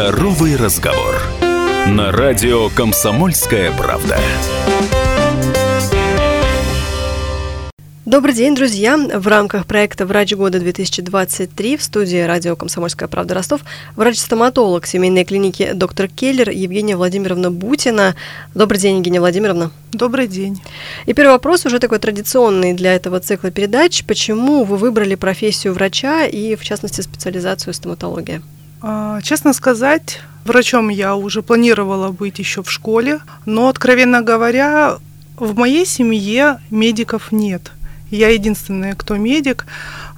Здоровый разговор. На радио «Комсомольская правда». Добрый день, друзья! В рамках проекта «Врач года-2023» в студии радио «Комсомольская правда» Ростов врач-стоматолог семейной клиники «Доктор Келлер» Евгения Владимировна Бутина. Добрый день, Евгения Владимировна. Добрый день. И первый вопрос уже такой традиционный для этого цикла передач. Почему вы выбрали профессию врача и, в частности, специализацию стоматология? А, честно сказать, врачом я уже планировала быть еще в школе, но, откровенно говоря, в моей семье медиков нет – я единственная, кто медик,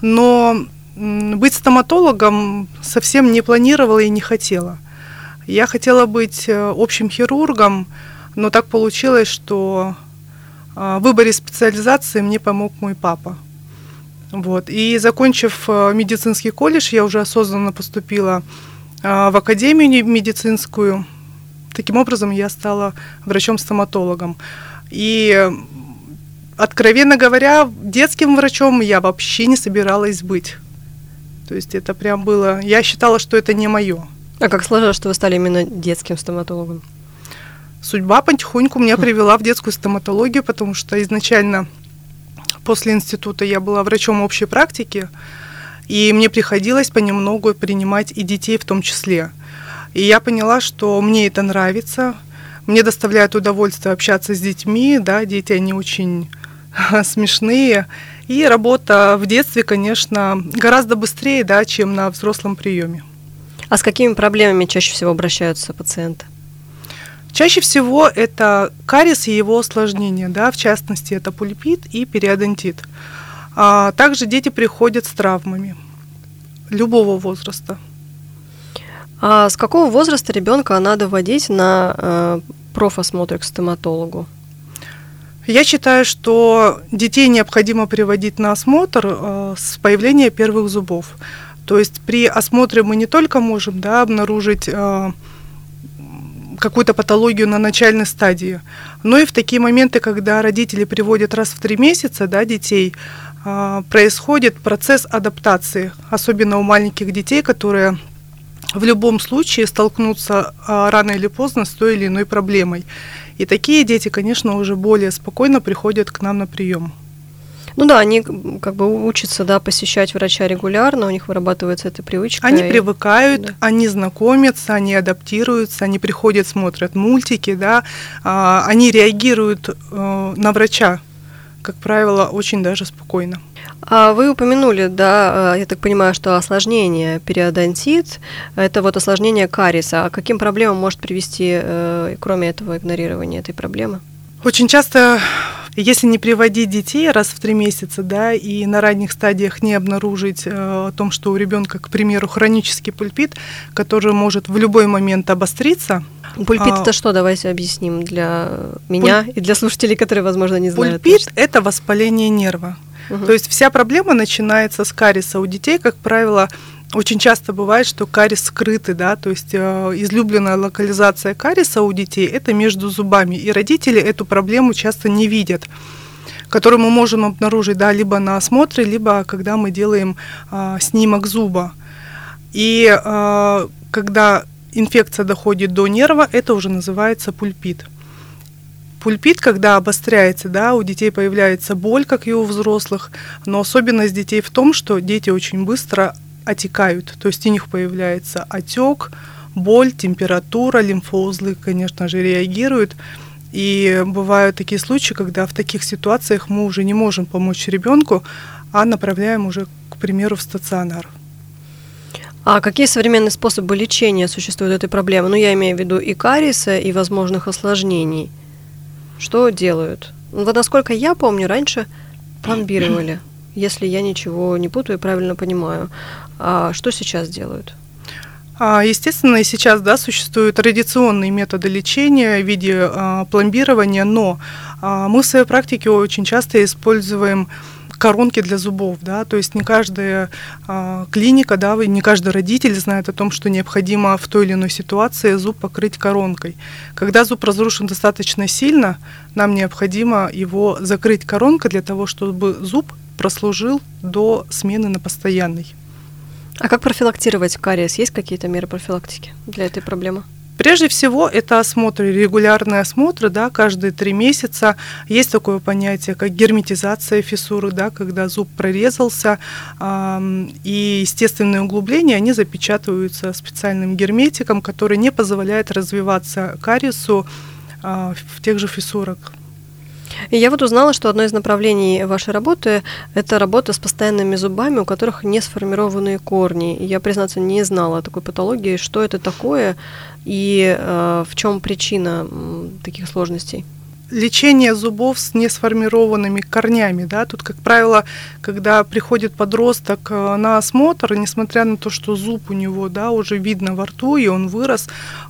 но быть стоматологом совсем не планировала и не хотела. Я хотела быть э, общим хирургом, но так получилось, что э, в выборе специализации мне помог мой папа. Вот. И закончив э, медицинский колледж, я уже осознанно поступила в академию медицинскую. Таким образом, я стала врачом-стоматологом. И откровенно говоря, детским врачом я вообще не собиралась быть. То есть это прям было... Я считала, что это не мое. А как сложилось, что вы стали именно детским стоматологом? Судьба потихоньку меня привела в детскую стоматологию, потому что изначально после института я была врачом общей практики, и мне приходилось понемногу принимать и детей в том числе. И я поняла, что мне это нравится, мне доставляет удовольствие общаться с детьми, да, дети, они очень смешные. И работа в детстве, конечно, гораздо быстрее, да, чем на взрослом приеме. А с какими проблемами чаще всего обращаются пациенты? Чаще всего это кариес и его осложнения, да, в частности, это пульпит и периодонтит. А также дети приходят с травмами любого возраста. А с какого возраста ребенка надо вводить на э, профосмотр к стоматологу? Я считаю, что детей необходимо приводить на осмотр э, с появления первых зубов. То есть при осмотре мы не только можем да, обнаружить э, какую-то патологию на начальной стадии, но и в такие моменты, когда родители приводят раз в три месяца да, детей, э, происходит процесс адаптации, особенно у маленьких детей, которые в любом случае столкнутся э, рано или поздно с той или иной проблемой. И такие дети, конечно, уже более спокойно приходят к нам на прием. Ну да, они как бы учатся, да, посещать врача регулярно, у них вырабатывается эта привычка. Они и... привыкают, да. они знакомятся, они адаптируются, они приходят, смотрят мультики, да, а, они реагируют э, на врача, как правило, очень даже спокойно. А вы упомянули, да, э, я так понимаю, что осложнение периодонтит – это вот осложнение кариеса. А каким проблемам может привести, э, кроме этого, игнорирования этой проблемы? Очень часто, если не приводить детей раз в три месяца, да, и на ранних стадиях не обнаружить э, о том, что у ребенка, к примеру, хронический пульпит, который может в любой момент обостриться. Пульпит а, это что? Давайте объясним для меня пуль... и для слушателей, которые, возможно, не знают. Пульпит – это воспаление нерва. Угу. То есть вся проблема начинается с кариеса. У детей, как правило, очень часто бывает, что кариес скрытый, да, то есть э, излюбленная локализация кариеса у детей это между зубами, и родители эту проблему часто не видят которую мы можем обнаружить да, либо на осмотре, либо когда мы делаем э, снимок зуба. И э, когда инфекция доходит до нерва, это уже называется пульпит. Пульпит, когда обостряется, да, у детей появляется боль, как и у взрослых, но особенность детей в том, что дети очень быстро отекают, то есть у них появляется отек, боль, температура, лимфоузлы, конечно же, реагируют. И бывают такие случаи, когда в таких ситуациях мы уже не можем помочь ребенку, а направляем уже, к примеру, в стационар. А какие современные способы лечения существуют этой проблемы? Ну, я имею в виду и кариеса, и возможных осложнений – что делают? Ну, насколько я помню, раньше пломбировали, если я ничего не путаю и правильно понимаю. А что сейчас делают? А, естественно, и сейчас да, существуют традиционные методы лечения в виде а, пломбирования, но а, мы в своей практике очень часто используем коронки для зубов, да, то есть не каждая а, клиника, да, не каждый родитель знает о том, что необходимо в той или иной ситуации зуб покрыть коронкой. Когда зуб разрушен достаточно сильно, нам необходимо его закрыть коронкой для того, чтобы зуб прослужил до смены на постоянный. А как профилактировать кариес? Есть какие-то меры профилактики для этой проблемы? Прежде всего, это осмотры, регулярные осмотры, да, каждые три месяца. Есть такое понятие, как герметизация фиссуры, да, когда зуб прорезался, э, и естественные углубления, они запечатываются специальным герметиком, который не позволяет развиваться кариесу э, в тех же фиссурах. И я вот узнала, что одно из направлений вашей работы – это работа с постоянными зубами, у которых не сформированные корни. И я, признаться, не знала о такой патологии, что это такое и э, в чем причина таких сложностей лечение зубов с несформированными корнями. Да? Тут, как правило, когда приходит подросток э, на осмотр, несмотря на то, что зуб у него да, уже видно во рту, и он вырос,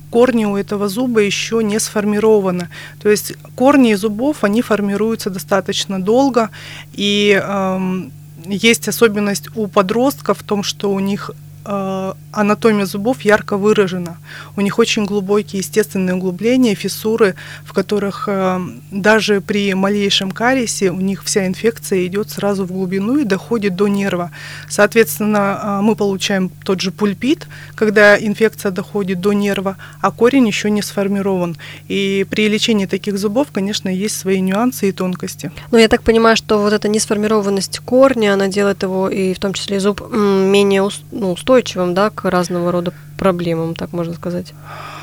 корни у этого зуба еще не сформированы. То есть корни зубов, они формируются достаточно долго, и эм, есть особенность у подростков в том, что у них анатомия зубов ярко выражена. У них очень глубокие естественные углубления, фиссуры, в которых э, даже при малейшем кариесе у них вся инфекция идет сразу в глубину и доходит до нерва. Соответственно, э, мы получаем тот же пульпит, когда инфекция доходит до нерва, а корень еще не сформирован. И при лечении таких зубов, конечно, есть свои нюансы и тонкости. Но я так понимаю, что вот эта несформированность корня, она делает его и в том числе зуб менее ну, устойчивым да, к разного рода проблемам, так можно сказать.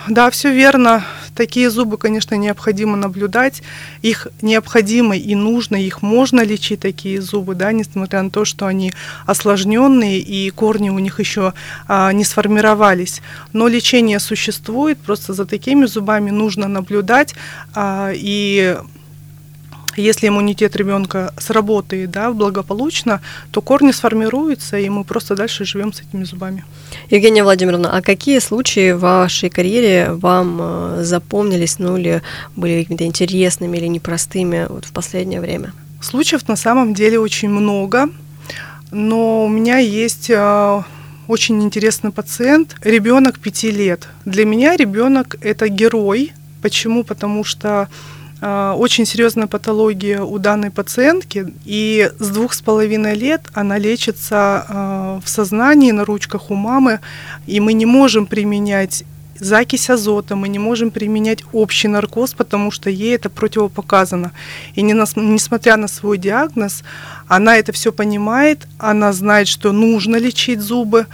Да, все верно. Такие зубы, конечно, необходимо наблюдать. Их необходимо и нужно, их можно лечить, такие зубы, да, несмотря на то, что они осложненные и корни у них еще а, не сформировались. Но лечение существует, просто за такими зубами нужно наблюдать а, и если иммунитет ребенка сработает да, благополучно, то корни сформируются, и мы просто дальше живем с этими зубами. Евгения Владимировна, а какие случаи в вашей карьере вам э, запомнились, ну или были какими-то интересными или непростыми вот в последнее время? Случаев на самом деле очень много, но у меня есть э, очень интересный пациент, ребенок пяти лет. Для меня ребенок это герой. Почему? Потому что очень серьезная патология у данной пациентки, и с двух с половиной лет она лечится а, в сознании, на ручках у мамы, и мы не можем применять закись азота, мы не можем применять общий наркоз, потому что ей это противопоказано. И несмотря на свой диагноз, она это все понимает, она знает, что нужно лечить зубы,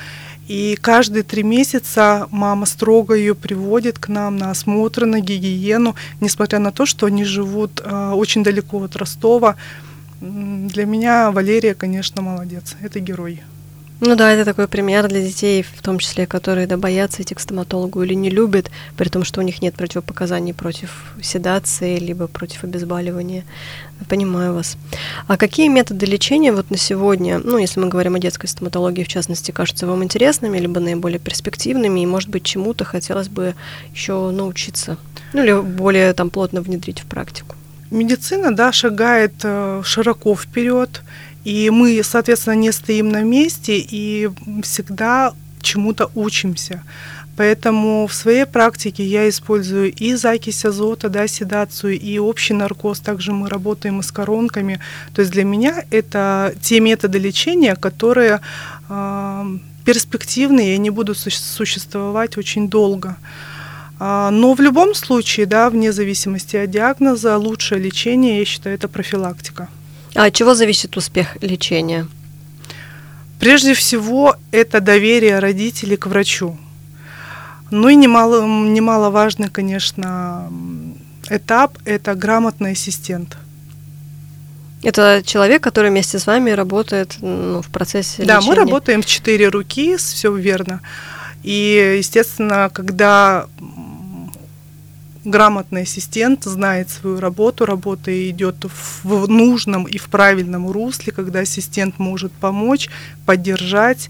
и каждые три месяца мама строго ее приводит к нам на осмотр, на гигиену, несмотря на то, что они живут э, очень далеко от Ростова. Для меня Валерия, конечно, молодец. Это герой. Ну да, это такой пример для детей, в том числе, которые да, боятся идти к стоматологу или не любят, при том, что у них нет противопоказаний против седации, либо против обезболивания. Понимаю вас. А какие методы лечения вот на сегодня, ну, если мы говорим о детской стоматологии, в частности, кажутся вам интересными, либо наиболее перспективными, и, может быть, чему-то хотелось бы еще научиться, ну, или более там плотно внедрить в практику? Медицина, да, шагает э, широко вперед, и мы, соответственно, не стоим на месте и всегда чему-то учимся. Поэтому в своей практике я использую и закись азота, да, седацию, и общий наркоз. Также мы работаем и с коронками. То есть для меня это те методы лечения, которые э, перспективные, и они будут существовать очень долго. А, но в любом случае, да, вне зависимости от диагноза, лучшее лечение, я считаю, это профилактика. А от чего зависит успех лечения? Прежде всего, это доверие родителей к врачу. Ну и немало, немаловажный, конечно, этап – это грамотный ассистент. Это человек, который вместе с вами работает ну, в процессе Да, лечения. мы работаем в четыре руки, все верно. И, естественно, когда грамотный ассистент знает свою работу, работа идет в нужном и в правильном русле, когда ассистент может помочь, поддержать,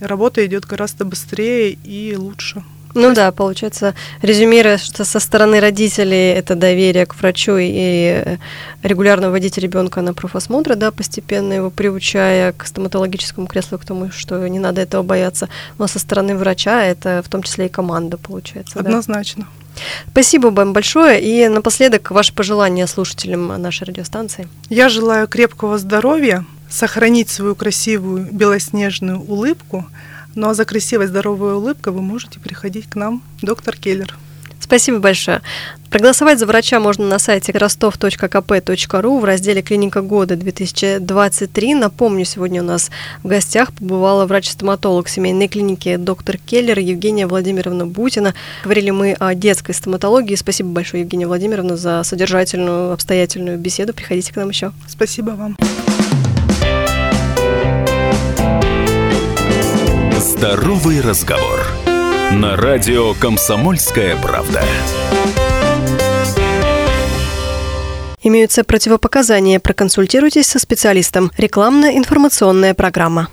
работа идет гораздо быстрее и лучше. Ну да, получается, резюмируя, что со стороны родителей это доверие к врачу и регулярно вводить ребенка на профосмотры, да, постепенно его приучая к стоматологическому креслу, к тому, что не надо этого бояться. Но со стороны врача это в том числе и команда, получается. Однозначно. Да? Спасибо вам большое. И напоследок ваши пожелания слушателям нашей радиостанции. Я желаю крепкого здоровья, сохранить свою красивую белоснежную улыбку, Ну а за красивой здоровой улыбкой вы можете приходить к нам, доктор Келлер. Спасибо большое. Проголосовать за врача можно на сайте ростов.кп.ру в разделе «Клиника года 2023». Напомню, сегодня у нас в гостях побывала врач-стоматолог семейной клиники доктор Келлер Евгения Владимировна Бутина. Говорили мы о детской стоматологии. Спасибо большое, Евгения Владимировна, за содержательную, обстоятельную беседу. Приходите к нам еще. Спасибо вам. Здоровый разговор. На радио «Комсомольская правда». Имеются противопоказания. Проконсультируйтесь со специалистом. Рекламно-информационная программа.